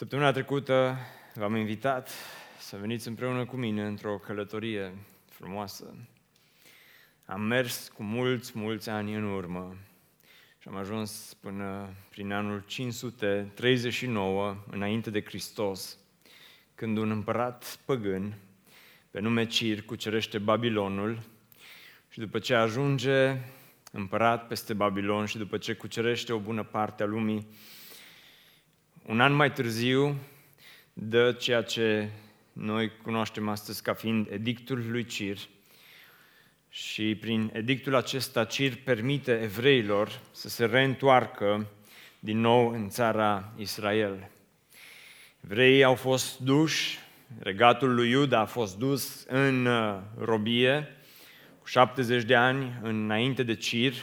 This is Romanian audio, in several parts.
Săptămâna trecută v-am invitat să veniți împreună cu mine într-o călătorie frumoasă. Am mers cu mulți, mulți ani în urmă și am ajuns până prin anul 539 înainte de Hristos, când un împărat păgân pe nume Cir cucerește Babilonul și după ce ajunge împărat peste Babilon și după ce cucerește o bună parte a lumii, un an mai târziu dă ceea ce noi cunoaștem astăzi ca fiind edictul lui Cir. Și prin edictul acesta Cir permite evreilor să se reîntoarcă din nou în țara Israel. Evreii au fost duși, regatul lui Iuda a fost dus în uh, robie cu 70 de ani înainte de Cir,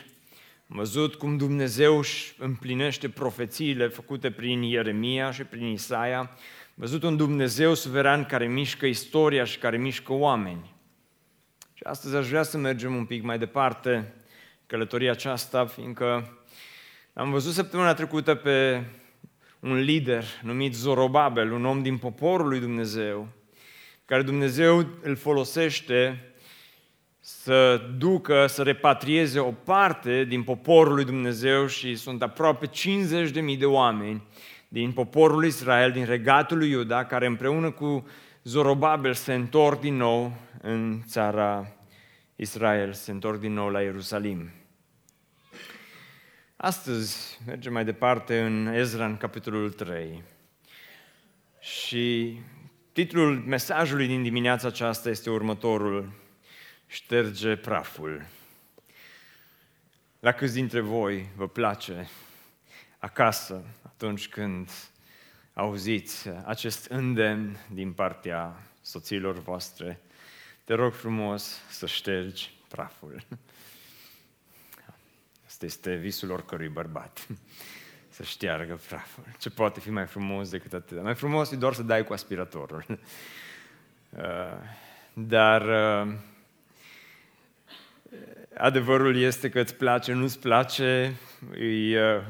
am văzut cum Dumnezeu își împlinește profețiile făcute prin Ieremia și prin Isaia. Am văzut un Dumnezeu suveran care mișcă istoria și care mișcă oameni. Și astăzi aș vrea să mergem un pic mai departe călătoria aceasta, fiindcă am văzut săptămâna trecută pe un lider numit Zorobabel, un om din poporul lui Dumnezeu, care Dumnezeu îl folosește să ducă, să repatrieze o parte din poporul lui Dumnezeu și sunt aproape 50.000 de oameni din poporul Israel, din regatul lui Iuda, care împreună cu Zorobabel se întorc din nou în țara Israel, se întorc din nou la Ierusalim. Astăzi mergem mai departe în Ezra, în capitolul 3. Și titlul mesajului din dimineața aceasta este următorul șterge praful. La câți dintre voi vă place acasă atunci când auziți acest îndemn din partea soților voastre? Te rog frumos să ștergi praful. Asta este visul oricărui bărbat. Să șteargă praful. Ce poate fi mai frumos decât atât? Mai frumos e doar să dai cu aspiratorul. Uh, dar uh, adevărul este că îți place, nu-ți place, e uh,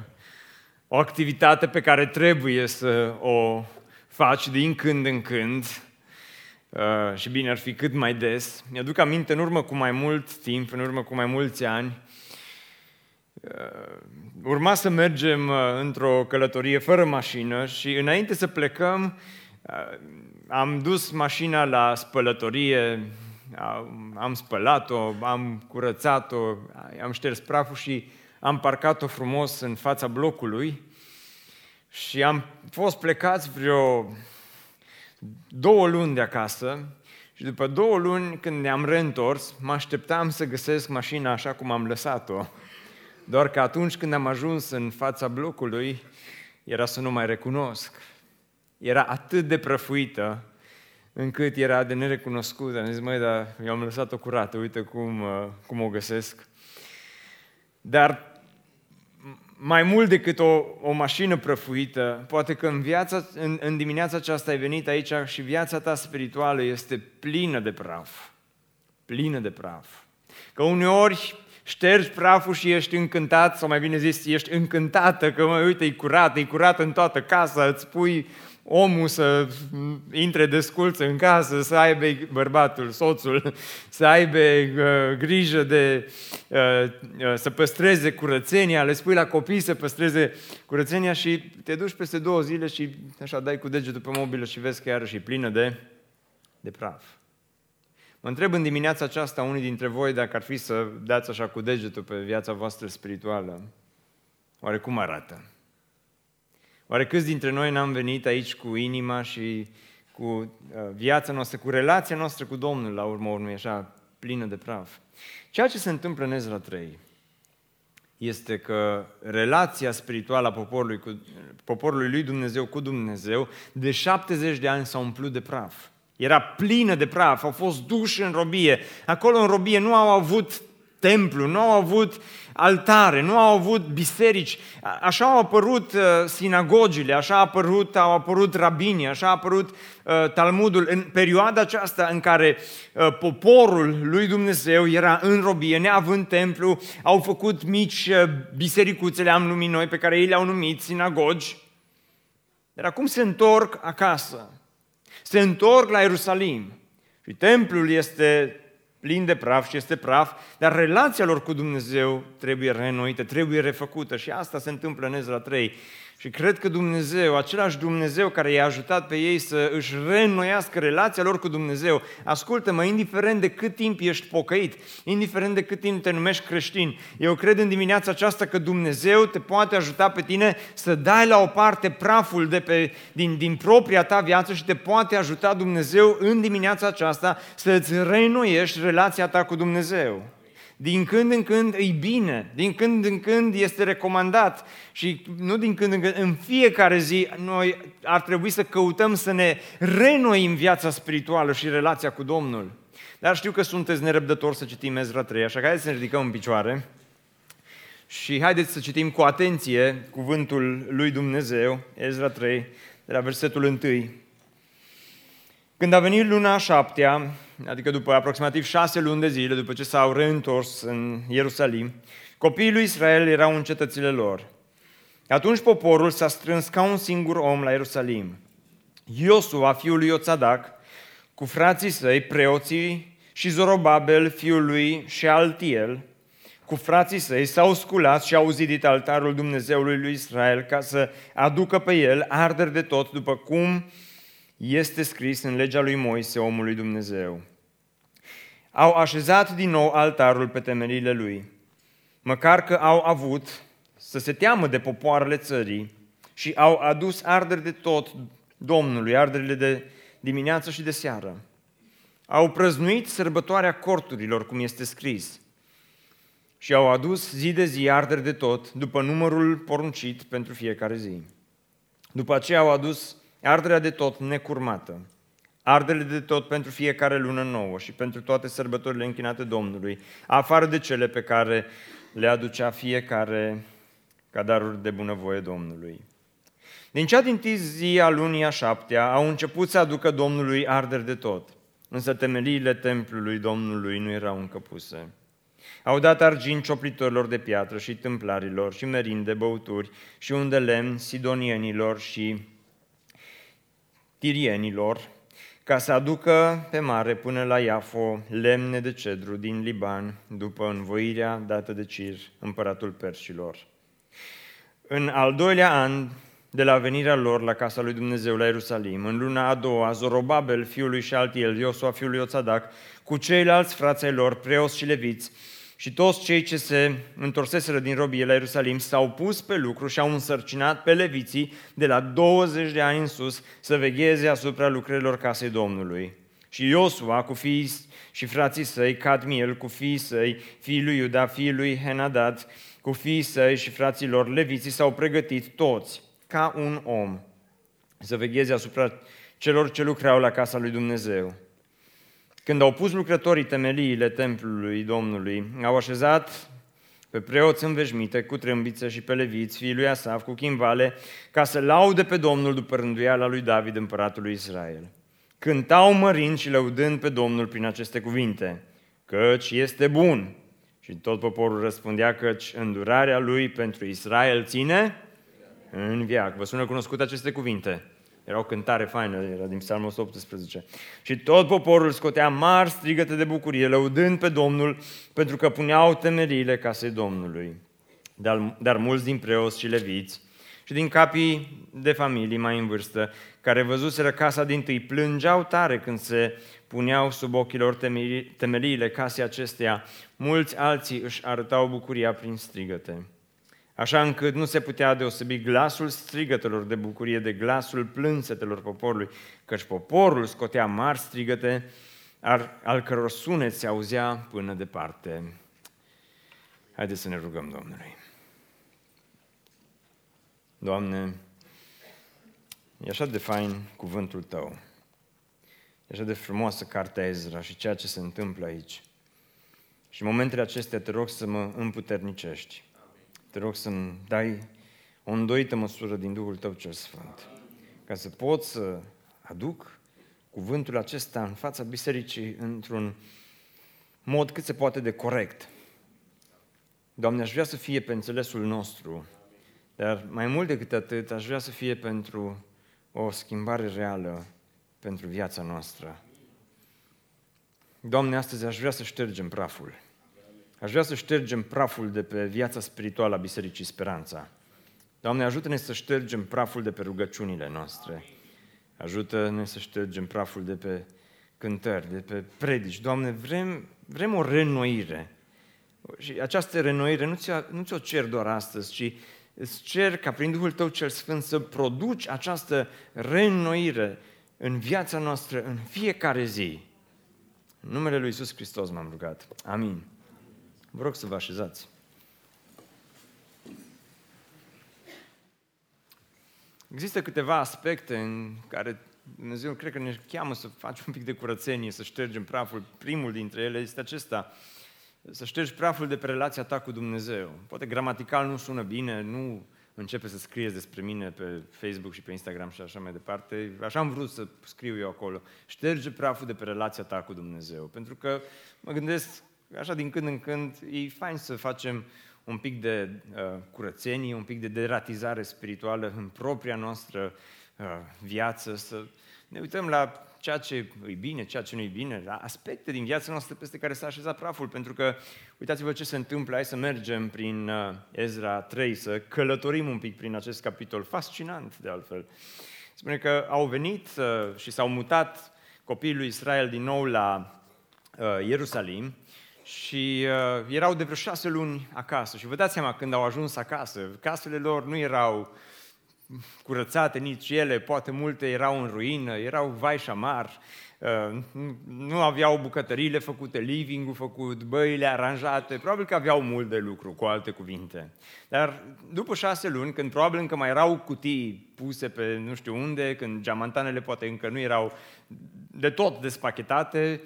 o activitate pe care trebuie să o faci din când în când uh, și bine ar fi cât mai des. Mi-aduc aminte în urmă cu mai mult timp, în urmă cu mai mulți ani, uh, urma să mergem într-o călătorie fără mașină și înainte să plecăm am dus mașina la spălătorie am spălat-o, am curățat-o, am șters praful și am parcat-o frumos în fața blocului și am fost plecați vreo două luni de acasă și după două luni, când ne-am reîntors, mă așteptam să găsesc mașina așa cum am lăsat-o. Doar că atunci când am ajuns în fața blocului, era să nu mai recunosc. Era atât de prăfuită încât era de nerecunoscut. Am zis, măi, dar eu am lăsat-o curată, uite cum, uh, cum o găsesc. Dar mai mult decât o, o mașină prăfuită, poate că în, viața, în, în dimineața aceasta ai venit aici și viața ta spirituală este plină de praf. Plină de praf. Că uneori ștergi praful și ești încântat, sau mai bine zis, ești încântată că, mă, uite, e curat, e curat în toată casa, îți pui omul să intre desculță în casă, să aibă bărbatul, soțul, să aibă uh, grijă de uh, uh, să păstreze curățenia, le spui la copii să păstreze curățenia și te duci peste două zile și așa dai cu degetul pe mobilă și vezi că iarăși e plină de, de praf. Mă întreb în dimineața aceasta unii dintre voi dacă ar fi să dați așa cu degetul pe viața voastră spirituală. Oare cum arată? Oare câți dintre noi n-am venit aici cu inima și cu uh, viața noastră, cu relația noastră cu Domnul, la urmă urmei, așa, plină de praf? Ceea ce se întâmplă în Ezra 3 este că relația spirituală a poporului, cu, poporului lui Dumnezeu cu Dumnezeu de 70 de ani s-a umplut de praf. Era plină de praf, au fost duși în robie. Acolo în robie nu au avut templu, nu au avut altare, nu au avut biserici. Așa au apărut uh, sinagogile, așa a apărut, au apărut rabinii, așa a apărut uh, Talmudul. În perioada aceasta în care uh, poporul lui Dumnezeu era în robie, neavând templu, au făcut mici uh, bisericuțele, am numit noi, pe care ei le-au numit sinagogi. Dar acum se întorc acasă. Se întorc la Ierusalim. Și templul este plin de praf și este praf, dar relația lor cu Dumnezeu trebuie reînnoită, trebuie refăcută și asta se întâmplă în Ezra 3. Și cred că Dumnezeu, același Dumnezeu care i-a ajutat pe ei să își reînnoiască relația lor cu Dumnezeu, ascultă-mă, indiferent de cât timp ești pocăit, indiferent de cât timp te numești creștin, eu cred în dimineața aceasta că Dumnezeu te poate ajuta pe tine să dai la o parte praful de pe, din, din propria ta viață și te poate ajuta Dumnezeu în dimineața aceasta să îți reînnoiești relația ta cu Dumnezeu. Din când în când e bine, din când în când este recomandat și nu din când în când, în fiecare zi noi ar trebui să căutăm să ne renoim viața spirituală și relația cu Domnul. Dar știu că sunteți nerăbdători să citim Ezra 3, așa că haideți să ne ridicăm în picioare și haideți să citim cu atenție cuvântul lui Dumnezeu, Ezra 3, de la versetul 1. Când a venit luna a șaptea, adică după aproximativ șase luni de zile, după ce s-au reîntors în Ierusalim, copiii lui Israel erau în cetățile lor. Atunci poporul s-a strâns ca un singur om la Ierusalim. Iosua, fiul lui Iotadac, cu frații săi, preoții, și Zorobabel, fiul lui Shealtiel, cu frații săi, s-au sculat și au zidit altarul Dumnezeului lui Israel ca să aducă pe el arderi de tot, după cum este scris în legea lui Moise, omul lui Dumnezeu. Au așezat din nou altarul pe temelile lui, măcar că au avut să se teamă de popoarele țării și au adus arderi de tot Domnului, arderile de dimineață și de seară. Au prăznuit sărbătoarea corturilor, cum este scris, și au adus zi de zi arderi de tot, după numărul poruncit pentru fiecare zi. După aceea au adus arderea de tot necurmată, ardele de tot pentru fiecare lună nouă și pentru toate sărbătorile închinate Domnului, afară de cele pe care le aducea fiecare ca daruri de bunăvoie Domnului. Din cea din zi a lunii a șaptea au început să aducă Domnului arderi de tot, însă temeliile templului Domnului nu erau încă puse. Au dat argint cioplitorilor de piatră și tâmplarilor și merinde, băuturi și un de lemn sidonienilor și tirienilor, ca să aducă pe mare până la Iafo lemne de cedru din Liban, după învoirea dată de Cir, împăratul perșilor. În al doilea an de la venirea lor la casa lui Dumnezeu la Ierusalim, în luna a doua, Zorobabel, fiul lui Shaltiel, Iosua, fiul lui Oțadac, cu ceilalți frații lor, preoți și leviți, și toți cei ce se întorseseră din robie la Ierusalim s-au pus pe lucru și au însărcinat pe leviții de la 20 de ani în sus să vegheze asupra lucrărilor casei Domnului. Și Iosua cu fiii și frații săi, Cadmiel cu fiii săi, fiii lui Iuda, fiii lui Henadad, cu fiii săi și frații lor, leviții s-au pregătit toți, ca un om, să vegheze asupra celor ce lucrau la casa lui Dumnezeu. Când au pus lucrătorii temeliile templului Domnului, au așezat pe preoți înveșmite, cu trâmbiță și pe leviți, fiii lui Asaf, cu chimbale, ca să laude pe Domnul după rânduiala lui David, împăratul lui Israel. Cântau mărind și lăudând pe Domnul prin aceste cuvinte, căci este bun. Și tot poporul răspundea căci îndurarea lui pentru Israel ține în viac. Vă sună cunoscut aceste cuvinte? Era o cântare faină, era din Psalmul 118. Și tot poporul scotea mari strigăte de bucurie, lăudând pe Domnul, pentru că puneau temeliile casei Domnului. Dar, dar mulți din preoți și leviți și din capii de familii mai în vârstă, care văzuseră casa din tâi, plângeau tare când se puneau sub ochii lor temeliile casei acesteia. Mulți alții își arătau bucuria prin strigăte așa încât nu se putea deosebi glasul strigătelor de bucurie de glasul plânsetelor poporului, căci poporul scotea mari strigăte, al căror sunet se auzea până departe. Haideți să ne rugăm Domnului. Doamne, e așa de fain cuvântul Tău. E așa de frumoasă cartea Ezra și ceea ce se întâmplă aici. Și în momentele acestea te rog să mă împuternicești te rog să-mi dai o îndoită măsură din Duhul Tău cel Sfânt, ca să pot să aduc cuvântul acesta în fața bisericii într-un mod cât se poate de corect. Doamne, aș vrea să fie pe înțelesul nostru, dar mai mult decât atât, aș vrea să fie pentru o schimbare reală pentru viața noastră. Doamne, astăzi aș vrea să ștergem praful. Aș vrea să ștergem praful de pe viața spirituală a Bisericii Speranța. Doamne, ajută-ne să ștergem praful de pe rugăciunile noastre. Ajută-ne să ștergem praful de pe cântări, de pe predici. Doamne, vrem, vrem o renoire. Și această renoire nu ți-o, nu ți-o cer doar astăzi, ci îți cer ca prin Duhul Tău cel Sfânt să produci această reînnoire în viața noastră în fiecare zi. În numele Lui Iisus Hristos m-am rugat. Amin. Vă rog să vă așezați. Există câteva aspecte în care Dumnezeu cred că ne cheamă să facem un pic de curățenie, să ștergem praful. Primul dintre ele este acesta, să ștergi praful de pe relația ta cu Dumnezeu. Poate gramatical nu sună bine, nu începe să scrieți despre mine pe Facebook și pe Instagram și așa mai departe. Așa am vrut să scriu eu acolo. Șterge praful de pe relația ta cu Dumnezeu. Pentru că mă gândesc, așa din când în când, e fain să facem un pic de uh, curățenie, un pic de deratizare spirituală în propria noastră uh, viață, să ne uităm la ceea ce e bine, ceea ce nu e bine, la aspecte din viața noastră peste care s-a așezat praful, pentru că uitați-vă ce se întâmplă, hai să mergem prin uh, Ezra 3, să călătorim un pic prin acest capitol, fascinant de altfel. Spune că au venit uh, și s-au mutat copiii lui Israel din nou la uh, Ierusalim și erau de vreo șase luni acasă. Și vă dați seama, când au ajuns acasă, casele lor nu erau curățate nici ele, poate multe erau în ruină, erau vai și șamar, uh, nu aveau bucătăriile făcute, living-ul făcut, băile aranjate, probabil că aveau mult de lucru, cu alte cuvinte. Dar după șase luni, când probabil încă mai erau cutii puse pe nu știu unde, când geamantanele poate încă nu erau de tot despachetate,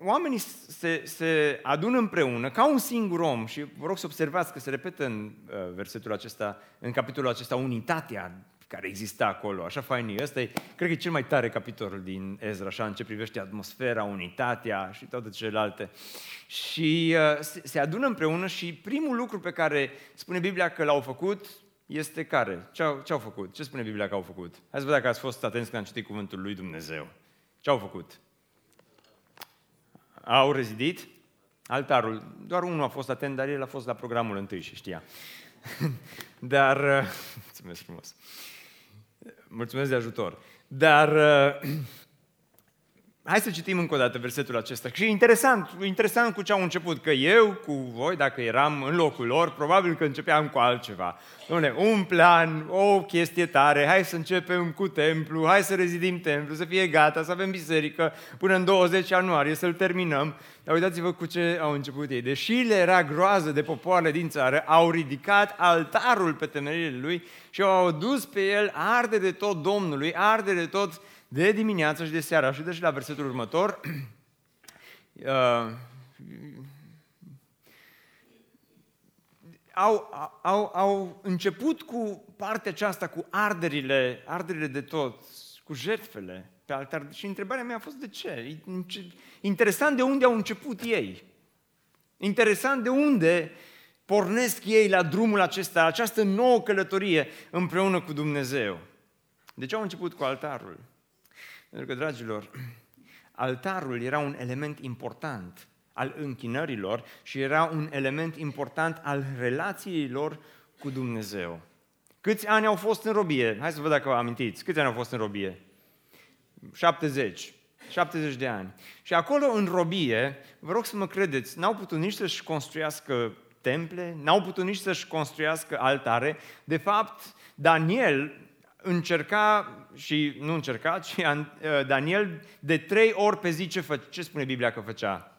oamenii se, se adună împreună ca un singur om și vă rog să observați că se repetă în uh, versetul acesta, în capitolul acesta, unitatea care exista acolo, așa fain Ăsta e, cred că e cel mai tare capitol din Ezra, așa, în ce privește atmosfera, unitatea și toate celelalte. Și uh, se, se adună împreună și primul lucru pe care spune Biblia că l-au făcut este care? Ce au, ce au făcut? Ce spune Biblia că au făcut? Hai să vedem dacă ați fost atenți când am citit cuvântul lui Dumnezeu. Ce au făcut? Au rezidit altarul. Doar unul a fost atent, dar el a fost la programul întâi și știa. dar, uh, mulțumesc frumos, mulțumesc de ajutor. Dar uh, Hai să citim încă o dată versetul acesta. Și e interesant, interesant cu ce au început, că eu cu voi, dacă eram în locul lor, probabil că începeam cu altceva. Dom'le, un plan, o chestie tare, hai să începem cu templu, hai să rezidim templu, să fie gata, să avem biserică până în 20 ianuarie, să-l terminăm. Dar uitați-vă cu ce au început ei. Deși le era groază de popoarele din țară, au ridicat altarul pe temerile lui și au adus pe el arde de tot Domnului, arde de tot de dimineață și de seara. Și dă și la versetul următor. Uh, au, au, au început cu partea aceasta, cu arderile, arderile de tot, cu jertfele pe altar. Și întrebarea mea a fost de ce? Interesant de unde au început ei. Interesant de unde pornesc ei la drumul acesta, această nouă călătorie împreună cu Dumnezeu. De ce au început cu altarul? Pentru că, dragilor, altarul era un element important al închinărilor și era un element important al relațiilor cu Dumnezeu. Câți ani au fost în robie? Hai să văd dacă vă amintiți. Câți ani au fost în robie? 70. 70 de ani. Și acolo în robie, vă rog să mă credeți, n-au putut nici să-și construiască temple, n-au putut nici să-și construiască altare. De fapt, Daniel încerca și nu încerca, ci uh, Daniel de trei ori pe zi ce, fă, ce spune Biblia că făcea?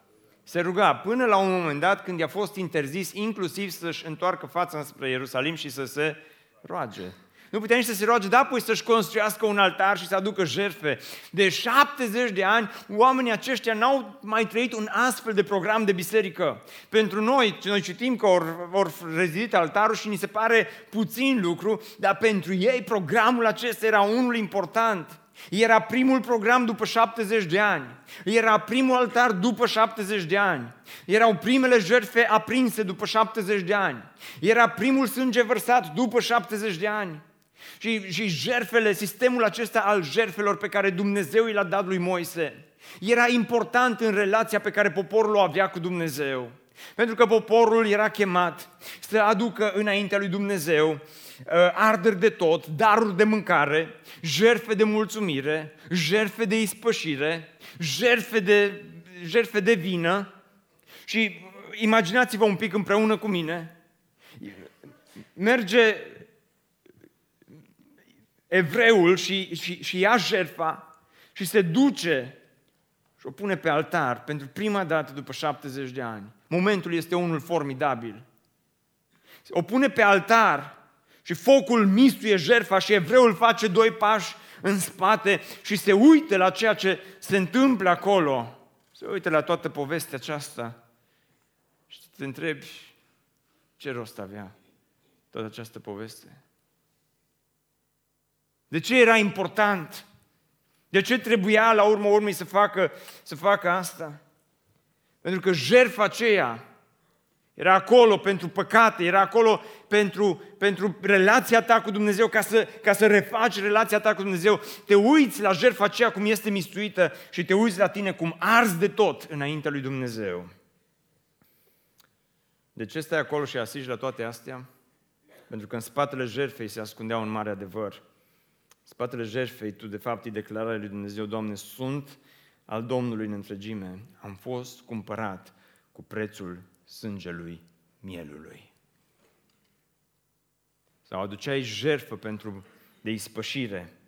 Se ruga până la un moment dat când i-a fost interzis inclusiv să-și întoarcă fața spre Ierusalim și să se roage. Nu putea nici să se roage, da, apoi să-și construiască un altar și să aducă jertfe. De 70 de ani, oamenii aceștia n-au mai trăit un astfel de program de biserică. Pentru noi, noi citim că or, or rezidit altarul și ni se pare puțin lucru, dar pentru ei programul acesta era unul important. Era primul program după 70 de ani. Era primul altar după 70 de ani. Erau primele jertfe aprinse după 70 de ani. Era primul sânge vărsat după 70 de ani. Și, și jerfele, sistemul acesta al jerfelor pe care Dumnezeu i l-a dat lui Moise, era important în relația pe care poporul o avea cu Dumnezeu. Pentru că poporul era chemat să aducă înaintea lui Dumnezeu uh, arderi de tot, daruri de mâncare, jerfe de mulțumire, jerfe de ispășire, jerfe de, jerfe de vină. Și imaginați-vă un pic împreună cu mine, merge evreul și, și, și ia jertfa și se duce și o pune pe altar pentru prima dată după 70 de ani. Momentul este unul formidabil. O pune pe altar și focul mistuie jertfa și evreul face doi pași în spate și se uită la ceea ce se întâmplă acolo. Se uită la toată povestea aceasta și te întrebi ce rost avea toată această poveste. De ce era important? De ce trebuia la urmă urmei să facă, să facă asta? Pentru că jertfa aceea era acolo pentru păcate, era acolo pentru, pentru relația ta cu Dumnezeu, ca să, ca să refaci relația ta cu Dumnezeu. Te uiți la jertfa aceea cum este mistuită și te uiți la tine cum arzi de tot înaintea lui Dumnezeu. De ce stai acolo și asiși la toate astea? Pentru că în spatele jertfei se ascundea un mare adevăr. Spatele jertfei, tu de fapt îi declararea lui Dumnezeu, Doamne, sunt al Domnului în întregime. Am fost cumpărat cu prețul sângelui mielului. Sau aduceai jertfă pentru de ispășire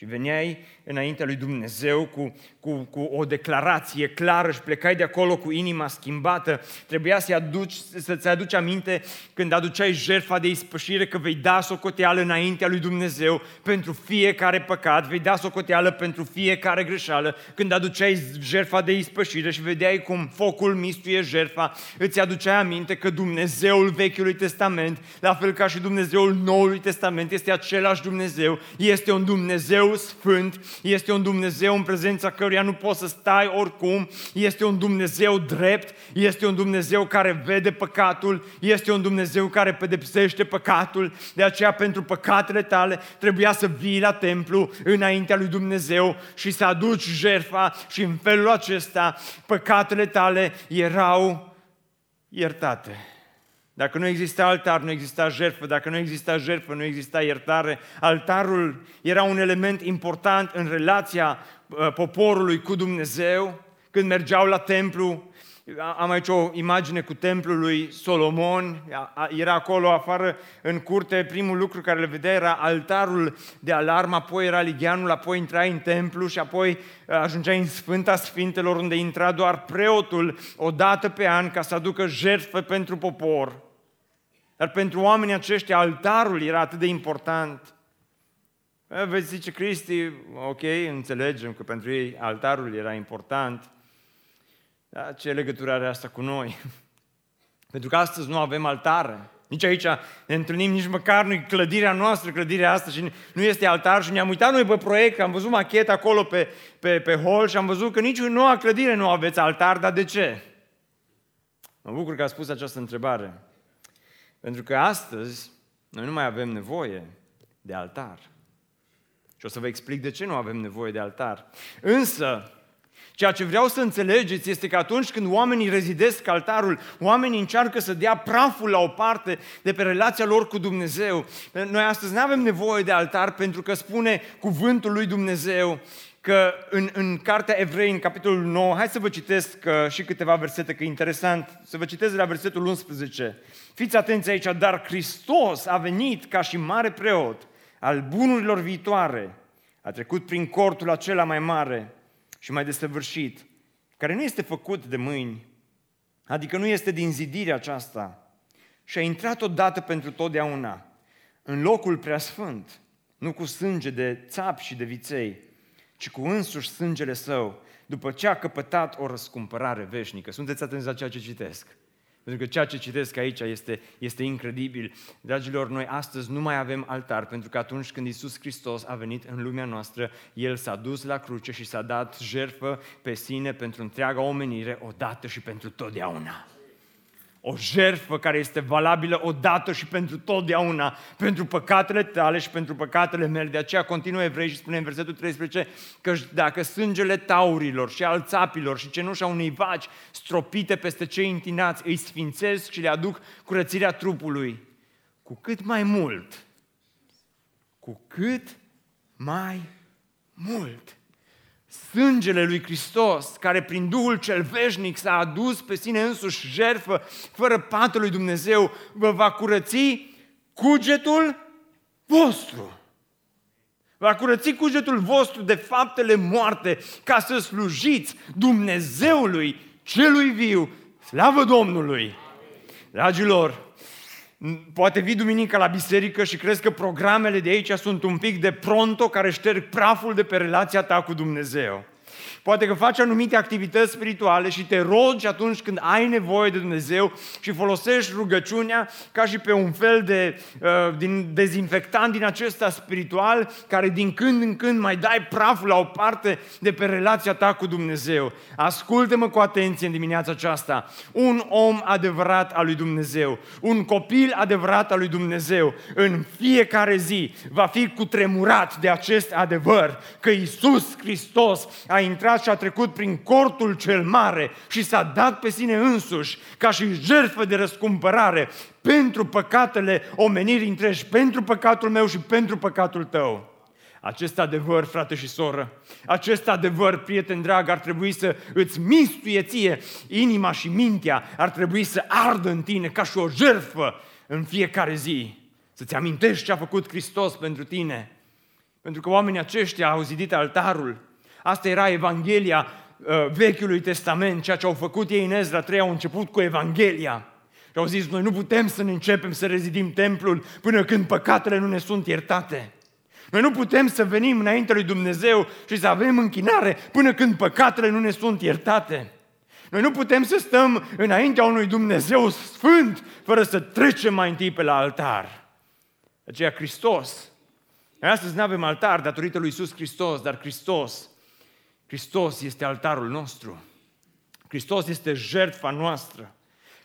și veneai înaintea lui Dumnezeu cu, cu, cu o declarație clară și plecai de acolo cu inima schimbată. Trebuia să-ți aduci, să aduci aminte când aduceai jertfa de ispășire că vei da socoteală înaintea lui Dumnezeu pentru fiecare păcat, vei da socoteală pentru fiecare greșeală. Când aduceai jertfa de ispășire și vedeai cum focul mistuie jertfa, îți aduceai aminte că Dumnezeul Vechiului Testament, la fel ca și Dumnezeul Noului Testament, este același Dumnezeu, este un Dumnezeu Dumnezeu sfânt, este un Dumnezeu în prezența căruia nu poți să stai oricum, este un Dumnezeu drept, este un Dumnezeu care vede păcatul, este un Dumnezeu care pedepsește păcatul, de aceea pentru păcatele tale trebuia să vii la templu înaintea lui Dumnezeu și să aduci jertfa și în felul acesta păcatele tale erau iertate. Dacă nu exista altar, nu exista jertfă. Dacă nu exista jertfă, nu exista iertare. Altarul era un element important în relația uh, poporului cu Dumnezeu. Când mergeau la templu, am aici o imagine cu templul lui Solomon, era acolo afară în curte, primul lucru care le vedea era altarul de alarmă, apoi era ligheanul, apoi intrai în templu și apoi uh, ajungeai în Sfânta Sfintelor unde intra doar preotul o dată pe an ca să aducă jertfă pentru popor. Dar pentru oamenii aceștia altarul era atât de important. Veți zice Cristi, ok, înțelegem că pentru ei altarul era important. Dar ce legătură are asta cu noi? pentru că astăzi nu avem altare. Nici aici ne întâlnim, nici măcar nu clădirea noastră, clădirea asta și nu este altar și ne-am uitat noi pe proiect, am văzut macheta acolo pe, pe, pe hol și am văzut că nici în noua clădire nu aveți altar, dar de ce? Mă bucur că a spus această întrebare. Pentru că astăzi noi nu mai avem nevoie de altar. Și o să vă explic de ce nu avem nevoie de altar. Însă, ceea ce vreau să înțelegeți este că atunci când oamenii rezidesc altarul, oamenii încearcă să dea praful la o parte de pe relația lor cu Dumnezeu. Noi astăzi nu avem nevoie de altar pentru că spune cuvântul lui Dumnezeu că în, în Cartea Evrei, în capitolul 9, hai să vă citesc uh, și câteva versete, că e interesant, să vă citesc de la versetul 11. Fiți atenți aici, dar Hristos a venit ca și mare preot al bunurilor viitoare, a trecut prin cortul acela mai mare și mai desăvârșit, care nu este făcut de mâini, adică nu este din zidirea aceasta, și a intrat odată pentru totdeauna în locul preasfânt, nu cu sânge de țap și de viței, ci cu însuși sângele său, după ce a căpătat o răscumpărare veșnică. Sunteți atenți la ceea ce citesc. Pentru că ceea ce citesc aici este, este incredibil. Dragilor, noi astăzi nu mai avem altar, pentru că atunci când Isus Hristos a venit în lumea noastră, El s-a dus la cruce și s-a dat jertfă pe sine pentru întreaga omenire, odată și pentru totdeauna. O jertfă care este valabilă odată și pentru totdeauna, pentru păcatele tale și pentru păcatele mele. De aceea continuă Evrei și spune în versetul 13 că dacă sângele taurilor și al țapilor și cenușa unei vaci stropite peste cei întinați îi sfințesc și le aduc curățirea trupului, cu cât mai mult, cu cât mai mult Sângele lui Hristos, care prin Duhul cel veșnic s-a adus pe sine însuși jertfă, fără patul lui Dumnezeu, vă va curăți cugetul vostru. Va curăți cugetul vostru de faptele moarte, ca să slujiți Dumnezeului celui viu. Slavă Domnului! Dragilor, Poate vii duminica la biserică și crezi că programele de aici sunt un pic de pronto care șterg praful de pe relația ta cu Dumnezeu. Poate că faci anumite activități spirituale și te rogi atunci când ai nevoie de Dumnezeu și folosești rugăciunea ca și pe un fel de uh, din dezinfectant din acesta spiritual care din când în când mai dai praful la o parte de pe relația ta cu Dumnezeu. Ascultă-mă cu atenție în dimineața aceasta. Un om adevărat al lui Dumnezeu, un copil adevărat al lui Dumnezeu, în fiecare zi va fi cutremurat de acest adevăr că Isus Hristos a intrat intrat și a trecut prin cortul cel mare și s-a dat pe sine însuși ca și jertfă de răscumpărare pentru păcatele omenirii întregi, pentru păcatul meu și pentru păcatul tău. Acest adevăr, frate și soră, acest adevăr, prieten drag, ar trebui să îți mistuie ție inima și mintea, ar trebui să ardă în tine ca și o jertfă în fiecare zi. Să-ți amintești ce a făcut Hristos pentru tine. Pentru că oamenii aceștia au zidit altarul, Asta era Evanghelia uh, Vechiului Testament, ceea ce au făcut ei în Ezra 3, au început cu Evanghelia. Și au zis, noi nu putem să ne începem să rezidim templul până când păcatele nu ne sunt iertate. Noi nu putem să venim înainte lui Dumnezeu și să avem închinare până când păcatele nu ne sunt iertate. Noi nu putem să stăm înaintea unui Dumnezeu sfânt fără să trecem mai întâi pe la altar. Aceea Hristos. Noi astăzi nu avem altar datorită lui Iisus Hristos, dar Hristos Hristos este altarul nostru. Hristos este jertfa noastră.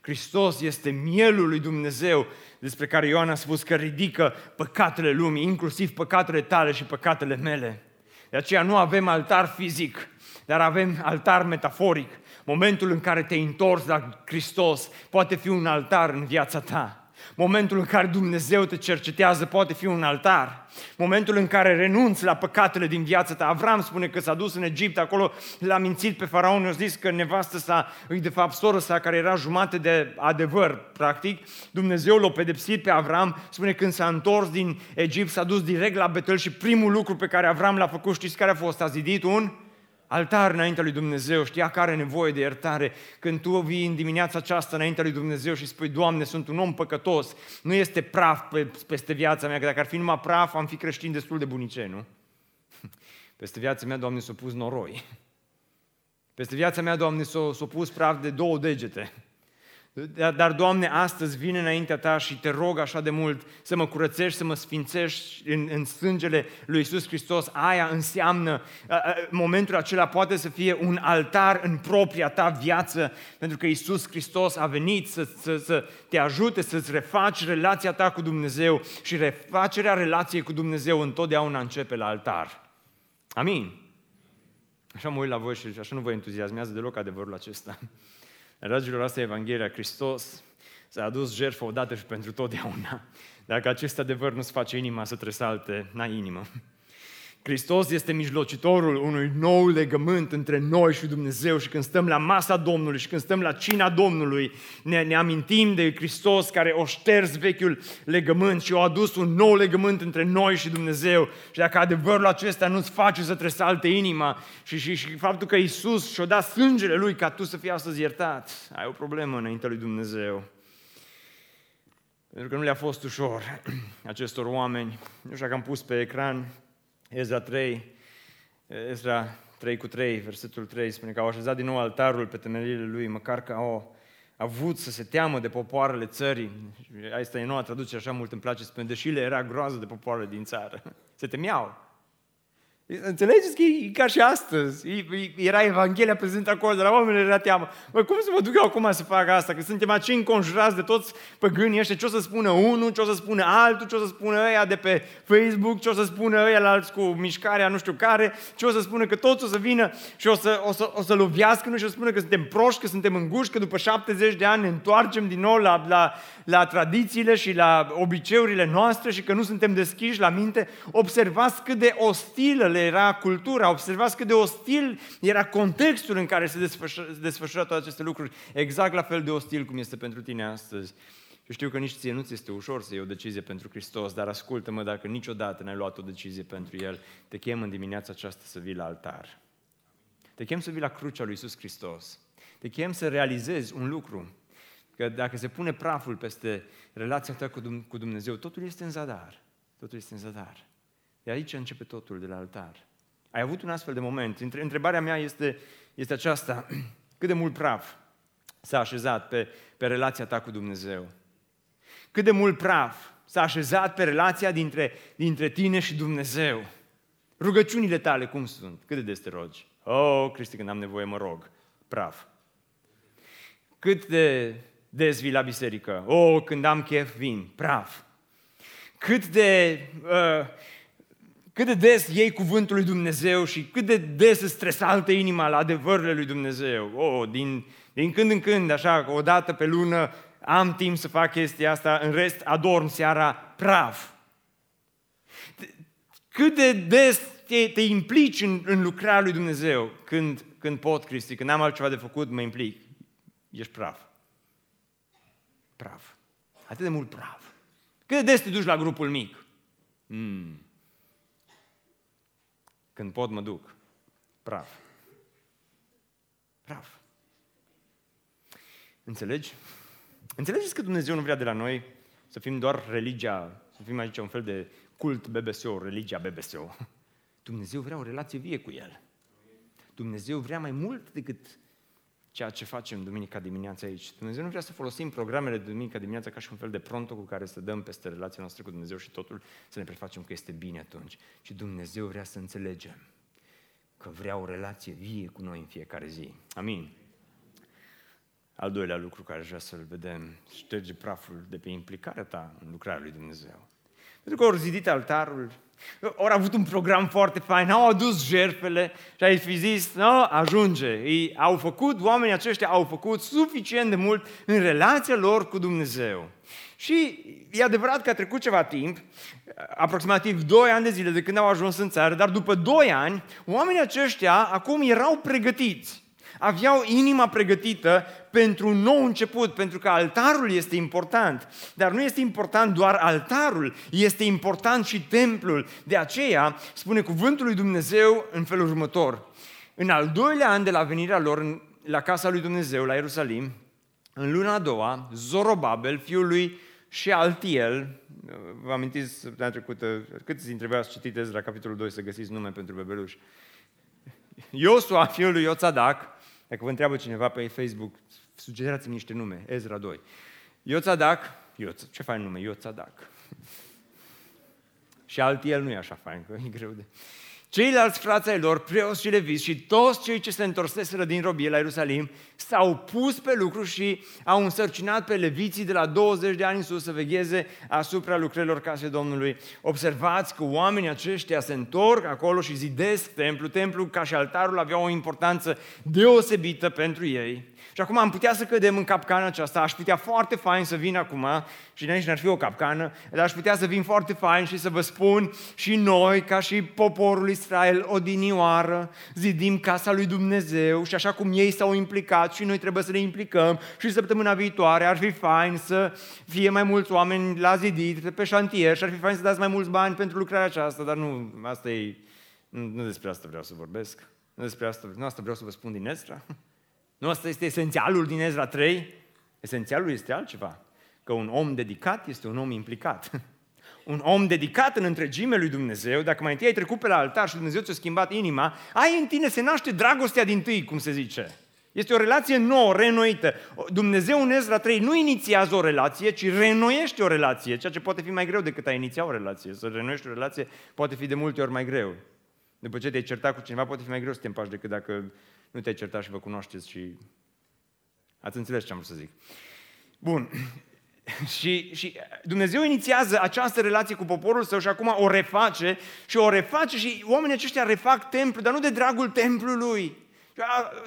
Hristos este mielul lui Dumnezeu despre care Ioan a spus că ridică păcatele lumii, inclusiv păcatele tale și păcatele mele. De aceea nu avem altar fizic, dar avem altar metaforic. Momentul în care te-ai întors la Hristos poate fi un altar în viața ta. Momentul în care Dumnezeu te cercetează poate fi un altar. Momentul în care renunți la păcatele din viața ta. Avram spune că s-a dus în Egipt, acolo l-a mințit pe faraon, i-a zis că nevastă sa, îi de fapt soră sa, care era jumate de adevăr, practic. Dumnezeu l-a pedepsit pe Avram, spune când s-a întors din Egipt, s-a dus direct la Betel și primul lucru pe care Avram l-a făcut, știți care a fost? A zidit un altar înaintea lui Dumnezeu, știa că are nevoie de iertare. Când tu vii în dimineața aceasta înaintea lui Dumnezeu și spui, Doamne, sunt un om păcătos, nu este praf pe, peste viața mea, că dacă ar fi numai praf, am fi creștin destul de bunice, nu? Peste viața mea, Doamne, s-a pus noroi. Peste viața mea, Doamne, s-a, s-a pus praf de două degete. Dar, Doamne, astăzi vin înaintea Ta și te rog așa de mult să mă curățești, să mă sfințești în, în sângele lui Isus Hristos. Aia înseamnă, momentul acela poate să fie un altar în propria Ta viață, pentru că Isus Hristos a venit să, să, să te ajute să-ți refaci relația ta cu Dumnezeu și refacerea relației cu Dumnezeu întotdeauna începe la altar. Amin. Așa mă uit la voi și așa nu vă entuziasmează deloc adevărul acesta. Dragilor, asta e Evanghelia. Hristos s-a adus jertfă odată și pentru totdeauna. Dacă acest adevăr nu-ți face inima să tresalte, n-ai inimă. Hristos este mijlocitorul unui nou legământ între noi și Dumnezeu și când stăm la masa Domnului și când stăm la cina Domnului, ne, ne amintim de Hristos care o șters vechiul legământ și a adus un nou legământ între noi și Dumnezeu. Și dacă adevărul acesta nu-ți face să tresalte inima și, și, și faptul că Isus și-a dat sângele Lui ca tu să fii astăzi iertat, ai o problemă înaintea lui Dumnezeu. Pentru că nu le-a fost ușor acestor oameni. Nu știu dacă am pus pe ecran Ezra 3, Ezra 3 cu 3, versetul 3, spune că au așezat din nou altarul pe temerile lui, măcar că au avut să se teamă de popoarele țării. Asta e noua traducere, așa mult îmi place, spune, deși le era groază de popoarele din țară. Se temeau. Înțelegeți că e ca și astăzi. Era Evanghelia prezentă acolo, de la oameni era teamă. Bă, cum să mă duc eu acum să fac asta? Că suntem aici înconjurați de toți păgânii ăștia. Ce o să spună unul, ce o să spună altul, ce o să spună ăia de pe Facebook, ce o să spună ăia la alți cu mișcarea nu știu care, ce o să spună că toți o să vină și o să, o să, o să lovească nu și o să spună că suntem proști, că suntem înguși, că după 70 de ani ne întoarcem din nou la, la, la tradițiile și la obiceiurile noastre și că nu suntem deschiși la minte. Observați cât de ostilă le era cultura, observați cât de ostil era contextul în care se desfășura, toate aceste lucruri, exact la fel de ostil cum este pentru tine astăzi. Și știu că nici ție nu ți este ușor să iei o decizie pentru Hristos, dar ascultă-mă, dacă niciodată n-ai luat o decizie pentru El, te chem în dimineața aceasta să vii la altar. Te chem să vii la crucea lui Iisus Hristos. Te chem să realizezi un lucru, că dacă se pune praful peste relația ta cu Dumnezeu, totul este în zadar. Totul este în zadar. De aici începe totul, de la altar. Ai avut un astfel de moment. Întrebarea mea este, este aceasta. Cât de mult praf s-a așezat pe, pe relația ta cu Dumnezeu? Cât de mult praf s-a așezat pe relația dintre, dintre tine și Dumnezeu? Rugăciunile tale cum sunt? Cât de des te rogi? Oh, Cristi, când am nevoie mă rog. Praf. Cât de des vii la biserică? Oh, când am chef vin. Praf. Cât de uh, cât de des iei cuvântul lui Dumnezeu și cât de des îți stresaltă inima la adevărurile lui Dumnezeu. Oh, din, din când în când, așa, o dată pe lună, am timp să fac chestia asta, în rest adorm seara praf. Cât de des te, te implici în, în lucrarea lui Dumnezeu când, când pot, Cristi, când am altceva de făcut, mă implic. Ești praf. Praf. Atât de mult praf. Cât de des te duci la grupul mic? Mm. Când pot, mă duc. Praf. Praf. Înțelegi? Înțelegeți că Dumnezeu nu vrea de la noi să fim doar religia, să fim aici un fel de cult BBSO, religia BBSO. Dumnezeu vrea o relație vie cu El. Dumnezeu vrea mai mult decât ceea ce facem duminica dimineața aici. Dumnezeu nu vrea să folosim programele de duminica dimineața ca și un fel de pronto cu care să dăm peste relația noastră cu Dumnezeu și totul să ne prefacem că este bine atunci. Ci Dumnezeu vrea să înțelegem că vrea o relație vie cu noi în fiecare zi. Amin. Al doilea lucru care aș vrea să-l vedem, șterge praful de pe implicarea ta în lucrarea lui Dumnezeu. Pentru că au zidit altarul, au avut un program foarte fain, au adus jertfele și ai fi zis, nu, ajunge. Ei au făcut, oamenii aceștia au făcut suficient de mult în relația lor cu Dumnezeu. Și e adevărat că a trecut ceva timp, aproximativ 2 ani de zile de când au ajuns în țară, dar după 2 ani, oamenii aceștia acum erau pregătiți aveau inima pregătită pentru un nou început, pentru că altarul este important. Dar nu este important doar altarul, este important și templul. De aceea spune cuvântul lui Dumnezeu în felul următor. În al doilea an de la venirea lor la casa lui Dumnezeu, la Ierusalim, în luna a doua, Zorobabel, fiul lui și Altiel, vă amintiți săptămâna trecută, câți dintre voi ați citit la capitolul 2 să găsiți nume pentru bebeluși? Iosua, fiul lui Iotadac, dacă vă întreabă cineva pe Facebook, sugerați-mi niște nume, Ezra 2. Ioțadac, Ioț, ce fain nume, Ioțadac. și el nu e așa fain, că e greu de... Ceilalți frații ai lor, preoți și leviți și toți cei ce se întorseseră din robie la Ierusalim s-au pus pe lucru și au însărcinat pe leviții de la 20 de ani în sus să vegheze asupra lucrărilor casei Domnului. Observați că oamenii aceștia se întorc acolo și zidesc templu. Templu ca și altarul avea o importanță deosebită pentru ei. Și acum am putea să cădem în capcana aceasta, aș putea foarte fain să vin acum, și nici n-ar fi o capcană, dar aș putea să vin foarte fain și să vă spun și noi, ca și poporul Israel, odinioară, zidim casa lui Dumnezeu și așa cum ei s-au implicat și noi trebuie să ne implicăm și săptămâna viitoare ar fi fain să fie mai mulți oameni la zidit, pe șantier și ar fi fain să dați mai mulți bani pentru lucrarea aceasta, dar nu, asta e, nu, nu despre asta vreau să vorbesc, nu despre asta, nu asta vreau să vă spun din Estra. Nu asta este esențialul din Ezra 3? Esențialul este altceva. Că un om dedicat este un om implicat. Un om dedicat în întregime lui Dumnezeu, dacă mai întâi ai trecut pe la altar și Dumnezeu ți-a schimbat inima, ai în tine se naște dragostea din tâi, cum se zice. Este o relație nouă, renoită. Dumnezeu în Ezra 3 nu inițiază o relație, ci renoiește o relație, ceea ce poate fi mai greu decât a iniția o relație. Să renoiești o relație poate fi de multe ori mai greu. După ce te-ai certat cu cineva, poate fi mai greu să te împaci decât dacă nu te-ai certat și vă cunoașteți și ați înțeles ce am vrut să zic. Bun. și, și Dumnezeu inițiază această relație cu poporul său și acum o reface și o reface și oamenii aceștia refac templu, dar nu de dragul templului,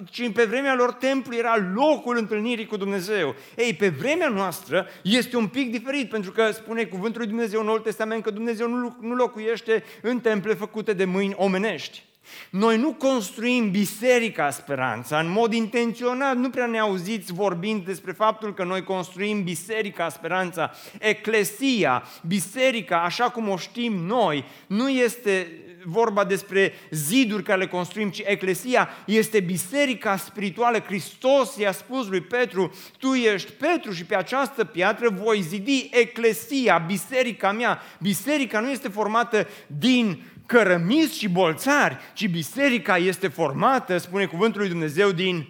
ci pe vremea lor templu era locul întâlnirii cu Dumnezeu. Ei, pe vremea noastră este un pic diferit, pentru că spune cuvântul lui Dumnezeu în Noul Testament că Dumnezeu nu locuiește în temple făcute de mâini omenești. Noi nu construim biserica speranța în mod intenționat, nu prea ne auziți vorbind despre faptul că noi construim biserica speranța. Eclesia, biserica, așa cum o știm noi, nu este vorba despre ziduri care le construim, ci eclesia este biserica spirituală. Hristos i-a spus lui Petru, tu ești Petru și pe această piatră voi zidi eclesia, biserica mea. Biserica nu este formată din cărămizi și bolțari, ci biserica este formată, spune cuvântul lui Dumnezeu, din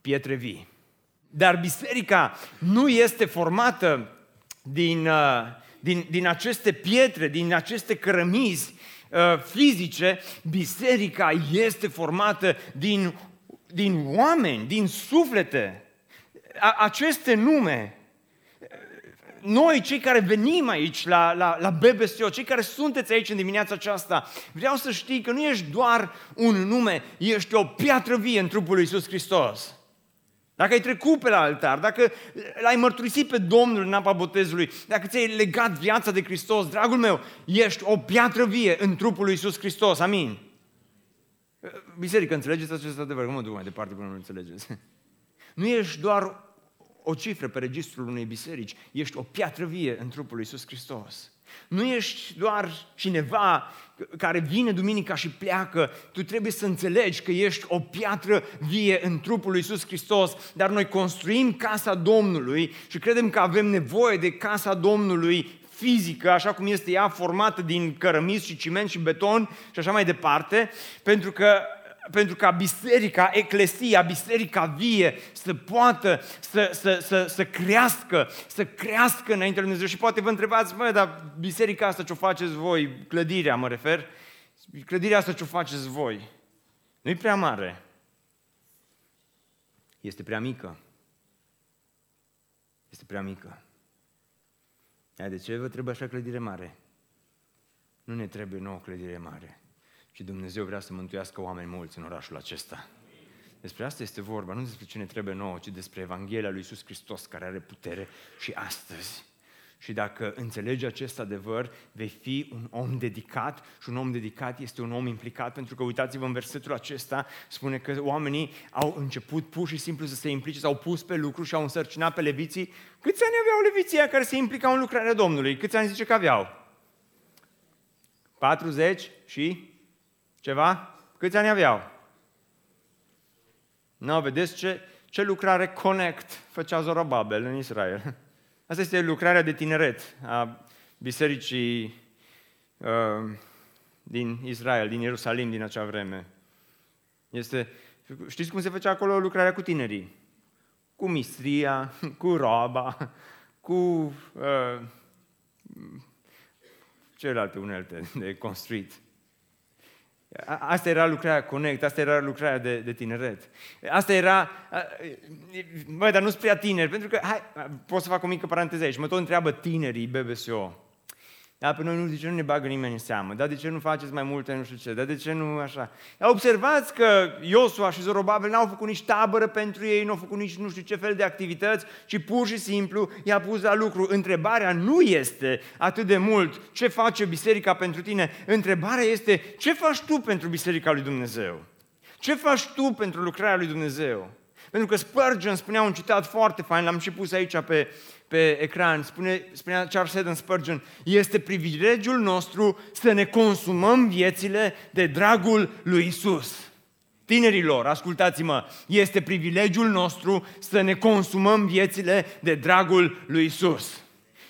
pietre vii. Dar biserica nu este formată din, uh, din, din aceste pietre, din aceste cărămizi uh, fizice, biserica este formată din, din oameni, din suflete. aceste nume noi, cei care venim aici la, la, la BBSO, cei care sunteți aici în dimineața aceasta, vreau să știi că nu ești doar un nume, ești o piatră vie în trupul lui Iisus Hristos. Dacă ai trecut pe la altar, dacă l-ai mărturisit pe Domnul în apa botezului, dacă ți-ai legat viața de Hristos, dragul meu, ești o piatră vie în trupul lui Iisus Hristos. Amin. Biserică, înțelegeți acest adevăr? Că mă duc mai departe până nu înțelegeți. Nu ești doar o cifră pe registrul unei biserici, ești o piatră vie în trupul lui Iisus Hristos. Nu ești doar cineva care vine duminica și pleacă, tu trebuie să înțelegi că ești o piatră vie în trupul lui Iisus Hristos, dar noi construim casa Domnului și credem că avem nevoie de casa Domnului fizică, așa cum este ea formată din cărămizi și ciment și beton și așa mai departe, pentru că pentru ca biserica, eclesia, biserica vie să poată să, să, să, să crească, să crească înainte lui Dumnezeu. Și poate vă întrebați, mă, dar biserica asta ce o faceți voi, clădirea mă refer, clădirea asta ce o faceți voi, nu e prea mare, este prea mică. Este prea mică. De ce vă trebuie așa clădire mare? Nu ne trebuie nouă clădire mare. Și Dumnezeu vrea să mântuiască oameni mulți în orașul acesta. Despre asta este vorba, nu despre ce ne trebuie nouă, ci despre Evanghelia lui Iisus Hristos, care are putere și astăzi. Și dacă înțelegi acest adevăr, vei fi un om dedicat și un om dedicat este un om implicat, pentru că uitați-vă în versetul acesta, spune că oamenii au început pur și simplu să se implice, s-au pus pe lucru și au însărcinat pe leviții. Câți ani aveau leviții care se implicau în lucrarea Domnului? Câți ani zice că aveau? 40 și ceva? Câți ani aveau? Nu, vedeți ce, ce lucrare Connect făcea Zorobabel în Israel. Asta este lucrarea de tineret a bisericii uh, din Israel, din Ierusalim, din acea vreme. Este, știți cum se făcea acolo lucrarea cu tinerii? Cu mistria, cu roba, cu uh, celelalte unelte de construit. Asta era lucrarea Connect, asta era lucrarea de, de tineret. Asta era, băi, dar nu sunt prea tineri, pentru că, hai, pot să fac o mică paranteză aici, mă tot întreabă tinerii BBSO. Da, pe noi nu, zice, nu ne bagă nimeni în seamă. Dar de ce nu faceți mai multe, nu știu ce? Dar de ce nu așa? Observați că Iosua și Zorobabel n-au făcut nici tabără pentru ei, nu au făcut nici nu știu ce fel de activități, ci pur și simplu i-a pus la lucru. Întrebarea nu este atât de mult ce face biserica pentru tine. Întrebarea este ce faci tu pentru biserica lui Dumnezeu? Ce faci tu pentru lucrarea lui Dumnezeu? Pentru că Spurgeon spunea un citat foarte fain, l-am și pus aici pe, pe ecran, spune, spunea Charles Haddon Spurgeon, este privilegiul nostru să ne consumăm viețile de dragul lui Isus. Tinerilor, ascultați-mă, este privilegiul nostru să ne consumăm viețile de dragul lui Isus.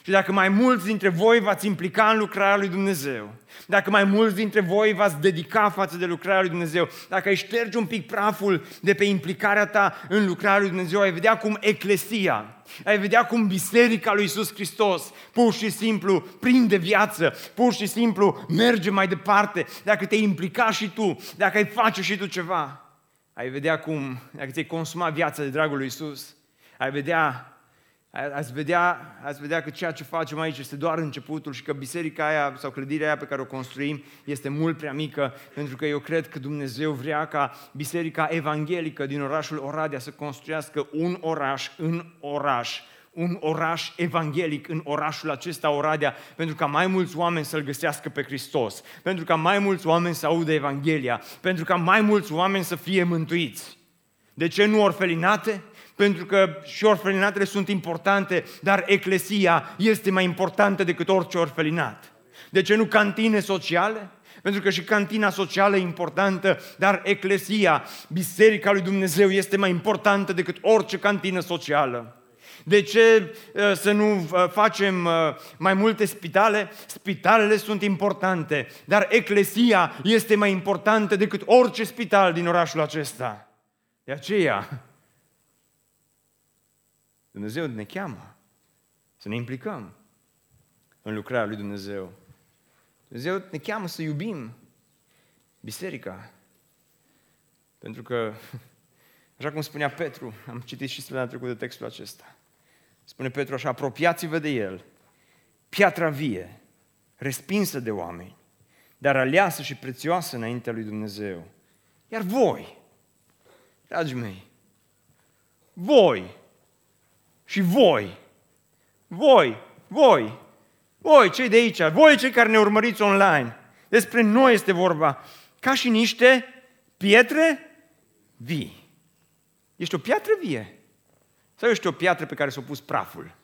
Și dacă mai mulți dintre voi v-ați implica în lucrarea lui Dumnezeu, dacă mai mulți dintre voi v-ați dedica față de lucrarea lui Dumnezeu, dacă ai șterge un pic praful de pe implicarea ta în lucrarea lui Dumnezeu, ai vedea cum eclesia, ai vedea cum biserica lui Isus Hristos pur și simplu prinde viață, pur și simplu merge mai departe, dacă te implica și tu, dacă ai face și tu ceva, ai vedea cum, dacă ți-ai consuma viața de dragul lui Isus, ai vedea Ați vedea, ați vedea că ceea ce facem aici este doar începutul și că biserica aia sau clădirea aia pe care o construim este mult prea mică, pentru că eu cred că Dumnezeu vrea ca biserica evanghelică din orașul Oradea să construiască un oraș în oraș, un oraș evanghelic în orașul acesta Oradea, pentru ca mai mulți oameni să-L găsească pe Hristos, pentru ca mai mulți oameni să audă Evanghelia, pentru ca mai mulți oameni să fie mântuiți. De ce nu orfelinate? pentru că și orfelinatele sunt importante, dar eclesia este mai importantă decât orice orfelinat. De ce nu cantine sociale? Pentru că și cantina socială e importantă, dar eclesia, biserica lui Dumnezeu, este mai importantă decât orice cantină socială. De ce uh, să nu uh, facem uh, mai multe spitale? Spitalele sunt importante, dar eclesia este mai importantă decât orice spital din orașul acesta. De aceea, Dumnezeu ne cheamă să ne implicăm în lucrarea lui Dumnezeu. Dumnezeu ne cheamă să iubim biserica. Pentru că, așa cum spunea Petru, am citit și săptămâna trecută textul acesta, spune Petru așa, apropiați-vă de el, piatra vie, respinsă de oameni, dar aleasă și prețioasă înaintea lui Dumnezeu. Iar voi, dragii mei, voi și voi, voi, voi, voi, cei de aici, voi cei care ne urmăriți online, despre noi este vorba, ca și niște pietre vii. Ești o piatră vie? Sau ești o piatră pe care s-a pus praful?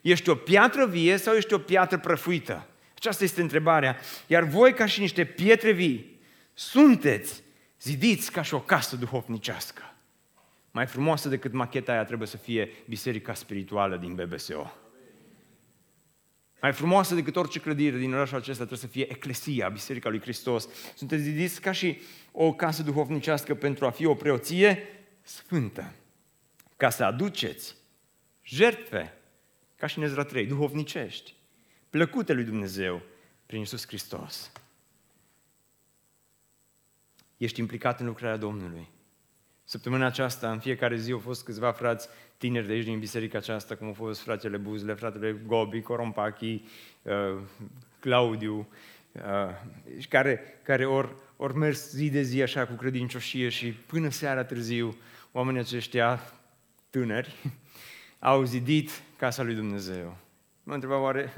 Ești o piatră vie sau ești o piatră prăfuită? Aceasta este întrebarea. Iar voi, ca și niște pietre vii, sunteți zidiți ca și o casă duhovnicească. Mai frumoasă decât macheta aia trebuie să fie biserica spirituală din BBSO. Mai frumoasă decât orice clădire din orașul acesta trebuie să fie Eclesia, Biserica lui Hristos. Sunteți zidiți ca și o casă duhovnicească pentru a fi o preoție sfântă. Ca să aduceți jertfe, ca și în Ezra 3, duhovnicești, plăcute lui Dumnezeu prin Iisus Hristos. Ești implicat în lucrarea Domnului. Săptămâna aceasta, în fiecare zi, au fost câțiva frați tineri de aici din biserica aceasta, cum au fost fratele Buzle, fratele Gobi, Corompachi, uh, Claudiu, uh, care, care ori, ori mers zi de zi așa cu credincioșie și până seara târziu, oamenii aceștia tânări au zidit casa lui Dumnezeu. Mă întreba oare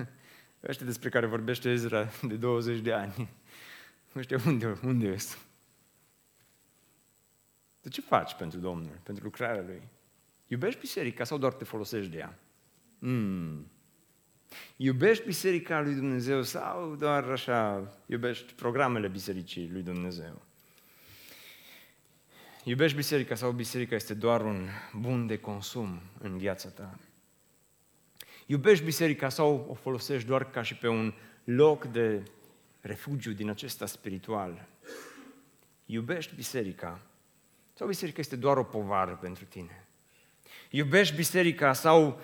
ăștia despre care vorbește Ezra de 20 de ani, ăștia unde, unde sunt? Tu ce faci pentru Domnul, pentru lucrarea Lui? Iubești biserica sau doar te folosești de ea? Mm. Iubești biserica lui Dumnezeu sau doar așa iubești programele bisericii lui Dumnezeu? Iubești biserica sau biserica este doar un bun de consum în viața ta? Iubești biserica sau o folosești doar ca și pe un loc de refugiu din acesta spiritual? Iubești biserica sau biserica este doar o povară pentru tine? Iubești biserica sau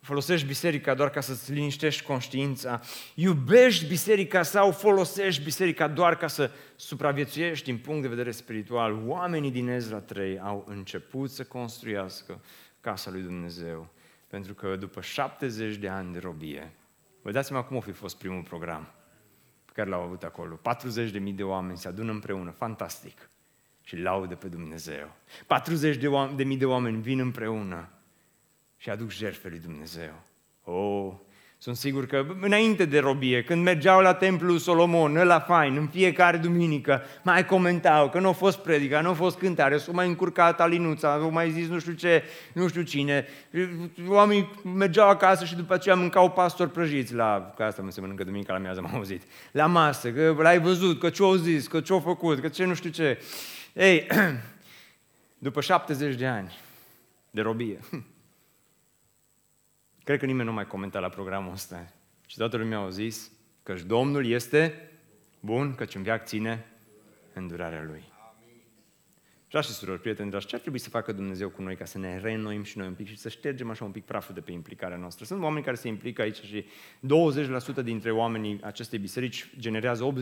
folosești biserica doar ca să-ți liniștești conștiința? Iubești biserica sau folosești biserica doar ca să supraviețuiești din punct de vedere spiritual? Oamenii din Ezra 3 au început să construiască casa lui Dumnezeu, pentru că după 70 de ani de robie, vă dați seama cum a fi fost primul program pe care l-au avut acolo. 40.000 de oameni se adună împreună, fantastic și laudă pe Dumnezeu. 40 de, oameni, de mii de oameni vin împreună și aduc jertfe lui Dumnezeu. Oh, sunt sigur că înainte de robie, când mergeau la templul Solomon, la fain, în fiecare duminică, mai comentau că nu a fost predica, nu a fost cântare, s-au mai încurcat alinuța, au mai zis nu știu ce, nu știu cine. Oamenii mergeau acasă și după aceea mâncau pastori prăjiți la, că asta mă se mănâncă duminica la miază, am auzit, la masă, că l-ai văzut, că ce-au zis, că ce-au făcut, că ce nu știu ce. Ei, după 70 de ani de robie, Cred că nimeni nu mai comenta la programul ăsta. Și toată lumea a zis că Domnul este bun, căci în viac ține îndurarea Lui. Dragi și surori, prieteni dragi, ce ar trebui să facă Dumnezeu cu noi ca să ne reînnoim și noi un pic și să ștergem așa un pic praful de pe implicarea noastră? Sunt oameni care se implică aici și 20% dintre oamenii acestei biserici generează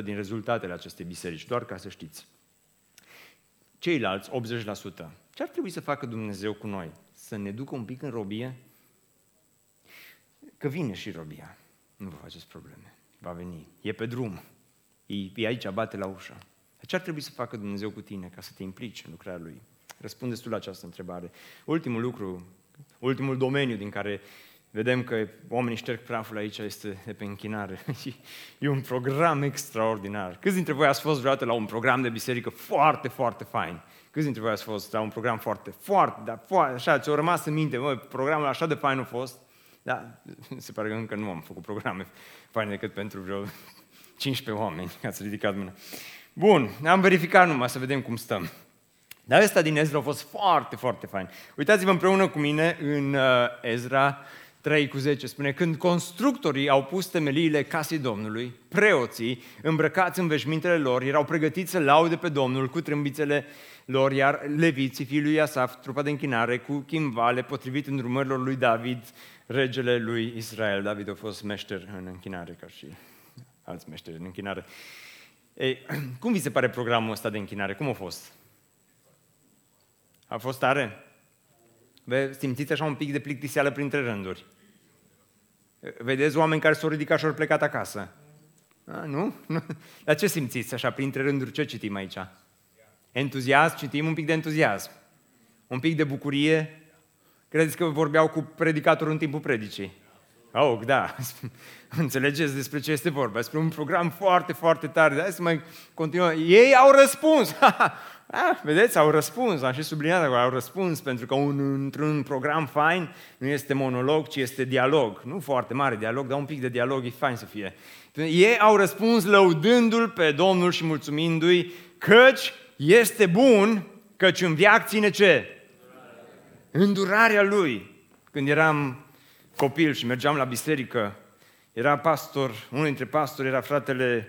80% din rezultatele acestei biserici, doar ca să știți. Ceilalți, 80%, ce ar trebui să facă Dumnezeu cu noi? Să ne ducă un pic în robie? Că vine și robia. Nu vă faceți probleme. Va veni. E pe drum. E, e aici, bate la ușă. Ce ar trebui să facă Dumnezeu cu tine ca să te implici în lucrarea Lui? Răspundeți tu la această întrebare. Ultimul lucru, ultimul domeniu din care vedem că oamenii șterg praful aici este de pe închinare. e un program extraordinar. Câți dintre voi ați fost vreodată la un program de biserică foarte, foarte fain? Câți dintre voi ați fost la un program foarte, foarte, dar foarte, așa, ți-au rămas în minte, mă, programul așa de fain a fost? Da, se pare că încă nu am făcut programe faine decât pentru vreo 15 oameni, ați ridicat mâna. Bun, am verificat numai să vedem cum stăm. Dar ăsta din Ezra a fost foarte, foarte fain. Uitați-vă împreună cu mine în uh, Ezra 3 cu 10. Spune, când constructorii au pus temeliile casei Domnului, preoții, îmbrăcați în veșmintele lor, erau pregătiți să laude pe Domnul cu trâmbițele lor, iar leviții, fiul lui Asaf, trupa de închinare, cu chimvale, potrivit îndrumărilor lui David, regele lui Israel. David a fost meșter în închinare, ca și alți meșteri în închinare. Ei, cum vi se pare programul ăsta de închinare? Cum a fost? A fost tare? Vă simțiți așa un pic de plictiseală printre rânduri. Vedeți oameni care s-au ridicat și au plecat acasă. A, nu? nu? Dar ce simțiți așa printre rânduri? Ce citim aici? Entuziasm? Citim un pic de entuziasm. Un pic de bucurie? Credeți că vorbeau cu predicatorul în timpul predicii? Oh, da, înțelegeți despre ce este vorba, despre un program foarte, foarte tare. Hai să mai continuăm. Ei au răspuns! Ah, vedeți, au răspuns, am și subliniat acolo, au răspuns, pentru că un, într-un program fain nu este monolog, ci este dialog. Nu foarte mare dialog, dar un pic de dialog e fain să fie. Ei au răspuns lăudându-L pe Domnul și mulțumindu-i, căci este bun, căci în viac ține ce? Îndurarea Lui. Când eram copil și mergeam la biserică, era pastor, unul dintre pastori era fratele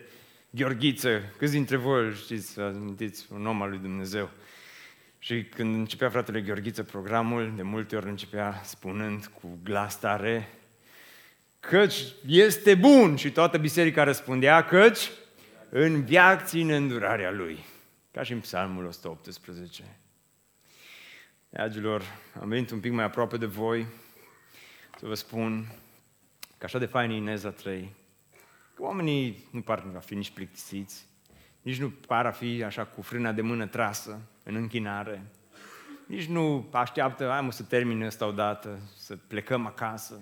Gheorghiță. Câți dintre voi știți, amintiți, un om al lui Dumnezeu. Și când începea fratele Gheorghiță programul, de multe ori începea spunând cu glas tare, căci este bun și toată biserica răspundea, căci în viac ține îndurarea lui. Ca și în psalmul 118. Dragilor, am venit un pic mai aproape de voi, să vă spun că așa de fain e în Ezra 3, că oamenii nu par a fi nici plictisiți, nici nu par a fi așa cu frâna de mână trasă în închinare, nici nu așteaptă, hai mă să termin ăsta odată, să plecăm acasă.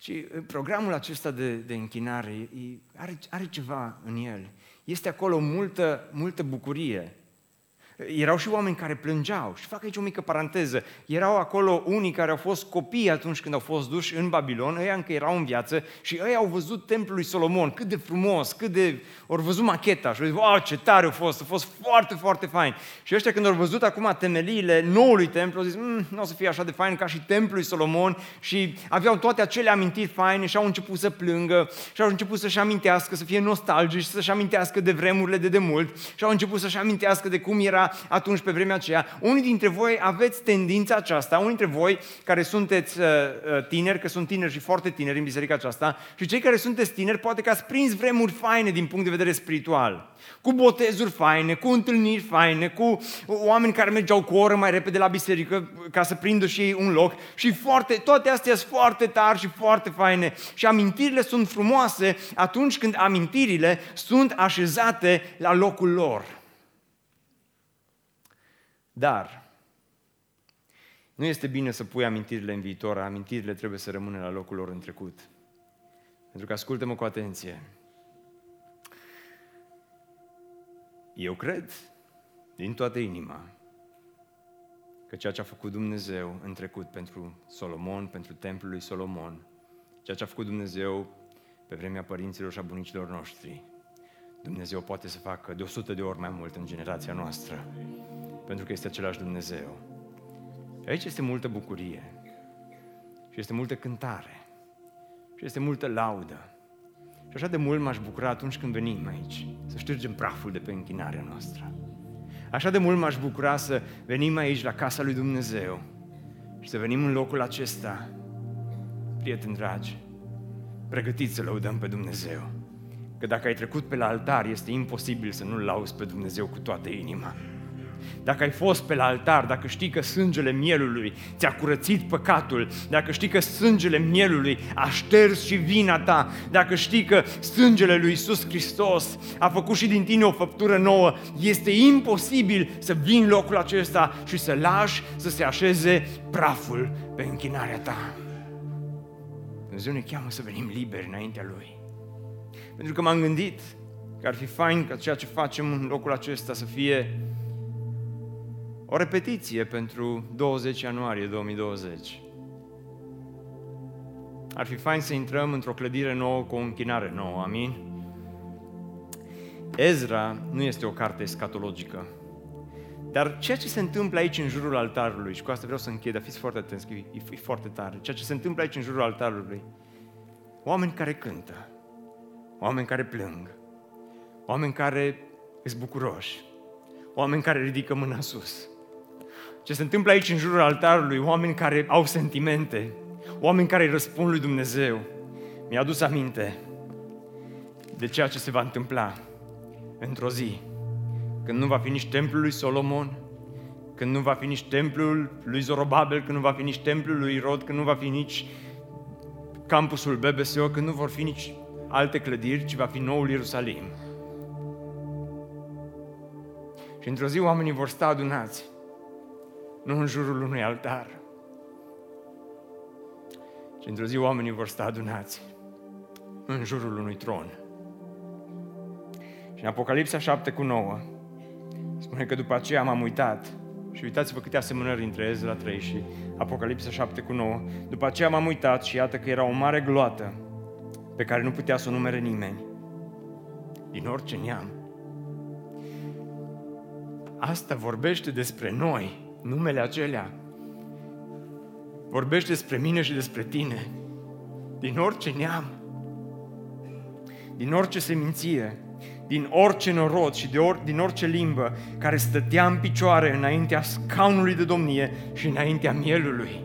Și programul acesta de, de închinare e, are, are ceva în el. Este acolo multă, multă bucurie. Erau și oameni care plângeau. Și fac aici o mică paranteză. Erau acolo unii care au fost copii atunci când au fost duși în Babilon, ei încă erau în viață și ei au văzut templul lui Solomon, cât de frumos, cât de... Au văzut macheta și au zis, wow, ce tare a fost, a fost foarte, foarte fain. Și ăștia când au văzut acum temeliile noului templu, au zis, mm, nu o să fie așa de fain ca și templul lui Solomon și aveau toate acele amintiri faine și au început să plângă și au început să-și amintească, să fie nostalgici, să-și amintească de vremurile de demult și au început să-și amintească de cum era atunci pe vremea aceea. Unii dintre voi aveți tendința aceasta, unii dintre voi care sunteți uh, uh, tineri, că sunt tineri și foarte tineri în biserica aceasta, și cei care sunteți tineri, poate că ați prins vremuri faine din punct de vedere spiritual. Cu botezuri faine, cu întâlniri faine, cu oameni care mergeau cu o oră mai repede la biserică ca să prindă și ei un loc. Și foarte, toate astea sunt foarte tari și foarte faine. Și amintirile sunt frumoase atunci când amintirile sunt așezate la locul lor. Dar nu este bine să pui amintirile în viitor, amintirile trebuie să rămână la locul lor în trecut. Pentru că ascultă-mă cu atenție. Eu cred din toată inima că ceea ce a făcut Dumnezeu în trecut pentru Solomon, pentru templul lui Solomon, ceea ce a făcut Dumnezeu pe vremea părinților și a bunicilor noștri, Dumnezeu poate să facă de 100 de ori mai mult în generația noastră pentru că este același Dumnezeu. Aici este multă bucurie. Și este multă cântare. Și este multă laudă. Și așa de mult m-aș bucura atunci când venim aici, să ștergem praful de pe închinarea noastră. Așa de mult m-aș bucura să venim aici la casa lui Dumnezeu și să venim în locul acesta, prieteni dragi, pregătiți să lăudăm pe Dumnezeu. Că dacă ai trecut pe la altar, este imposibil să nu-L lauzi pe Dumnezeu cu toată inima. Dacă ai fost pe la altar, dacă știi că sângele mielului ți-a curățit păcatul, dacă știi că sângele mielului a șters și vina ta, dacă știi că sângele lui Iisus Hristos a făcut și din tine o făptură nouă, este imposibil să vii în locul acesta și să lași să se așeze praful pe închinarea ta. Dumnezeu ne cheamă să venim liberi înaintea Lui. Pentru că m-am gândit că ar fi fain ca ceea ce facem în locul acesta să fie o repetiție pentru 20 ianuarie 2020. Ar fi fain să intrăm într-o clădire nouă cu o închinare nouă, amin? Ezra nu este o carte escatologică, dar ceea ce se întâmplă aici în jurul altarului, și cu asta vreau să închei, dar fiți foarte atenți, că e, e foarte tare, ceea ce se întâmplă aici în jurul altarului, oameni care cântă, oameni care plâng, oameni care sunt bucuroși, oameni care ridică mâna sus, ce se întâmplă aici în jurul altarului, oameni care au sentimente, oameni care îi răspund lui Dumnezeu. Mi-a adus aminte de ceea ce se va întâmpla într-o zi, când nu va fi nici templul lui Solomon, când nu va fi nici templul lui Zorobabel, când nu va fi nici templul lui Rod, când nu va fi nici campusul BBSO, când nu vor fi nici alte clădiri, ci va fi noul Ierusalim. Și într-o zi oamenii vor sta adunați nu în jurul unui altar. Și într-o zi oamenii vor sta adunați în jurul unui tron. Și în Apocalipsa 7 cu 9 spune că după aceea m-am uitat și uitați-vă câte asemănări între Ezra 3 și Apocalipsa 7 cu 9. După aceea m-am uitat și iată că era o mare gloată pe care nu putea să o numere nimeni. Din orice neam. Asta vorbește despre noi numele acelea vorbește despre mine și despre tine, din orice neam, din orice seminție, din orice norod și de or, din orice limbă care stătea în picioare înaintea scaunului de domnie și înaintea mielului.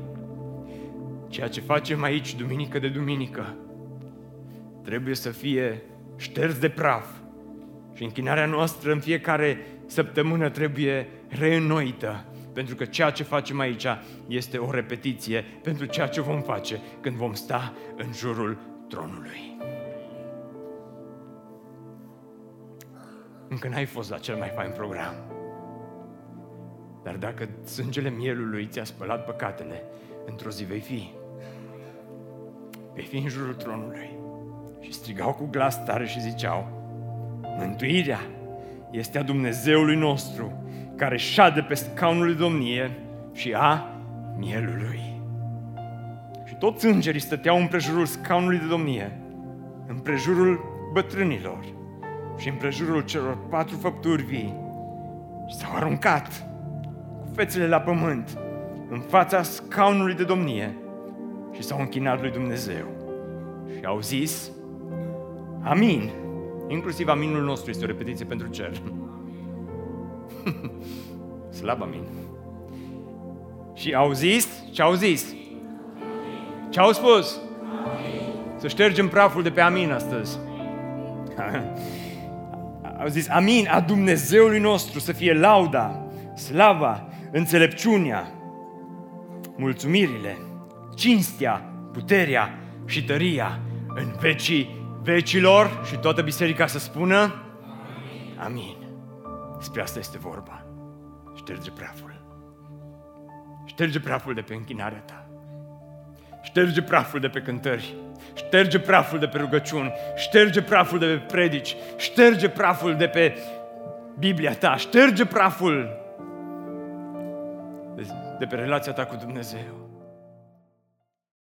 Ceea ce facem aici, duminică de duminică, trebuie să fie șters de praf și închinarea noastră în fiecare săptămână trebuie reînnoită pentru că ceea ce facem aici este o repetiție pentru ceea ce vom face când vom sta în jurul tronului. Încă n-ai fost la cel mai fain program. Dar dacă sângele mielului ți-a spălat păcatele, într-o zi vei fi. Vei fi în jurul tronului. Și strigau cu glas tare și ziceau, Mântuirea este a Dumnezeului nostru care șade pe scaunul de domnie și a mielului. Și toți îngerii stăteau în prejurul scaunului de domnie, în prejurul bătrânilor și în prejurul celor patru făpturi vii și s-au aruncat cu fețele la pământ în fața scaunului de domnie și s-au închinat lui Dumnezeu și au zis Amin. Inclusiv aminul nostru este o repetiție pentru cer. Slab amin. Și au zis, ce au zis? Ce au spus? Să ștergem praful de pe amin astăzi. au zis, amin, a Dumnezeului nostru să fie lauda, slava, înțelepciunea, mulțumirile, cinstea, puterea și tăria în vecii vecilor și toată biserica să spună Amin. Amin. Despre asta este vorba. Șterge praful. Șterge praful de pe închinarea ta. Șterge praful de pe cântări. Șterge praful de pe rugăciuni. Șterge praful de pe predici. Șterge praful de pe Biblia ta. Șterge praful de, de pe relația ta cu Dumnezeu.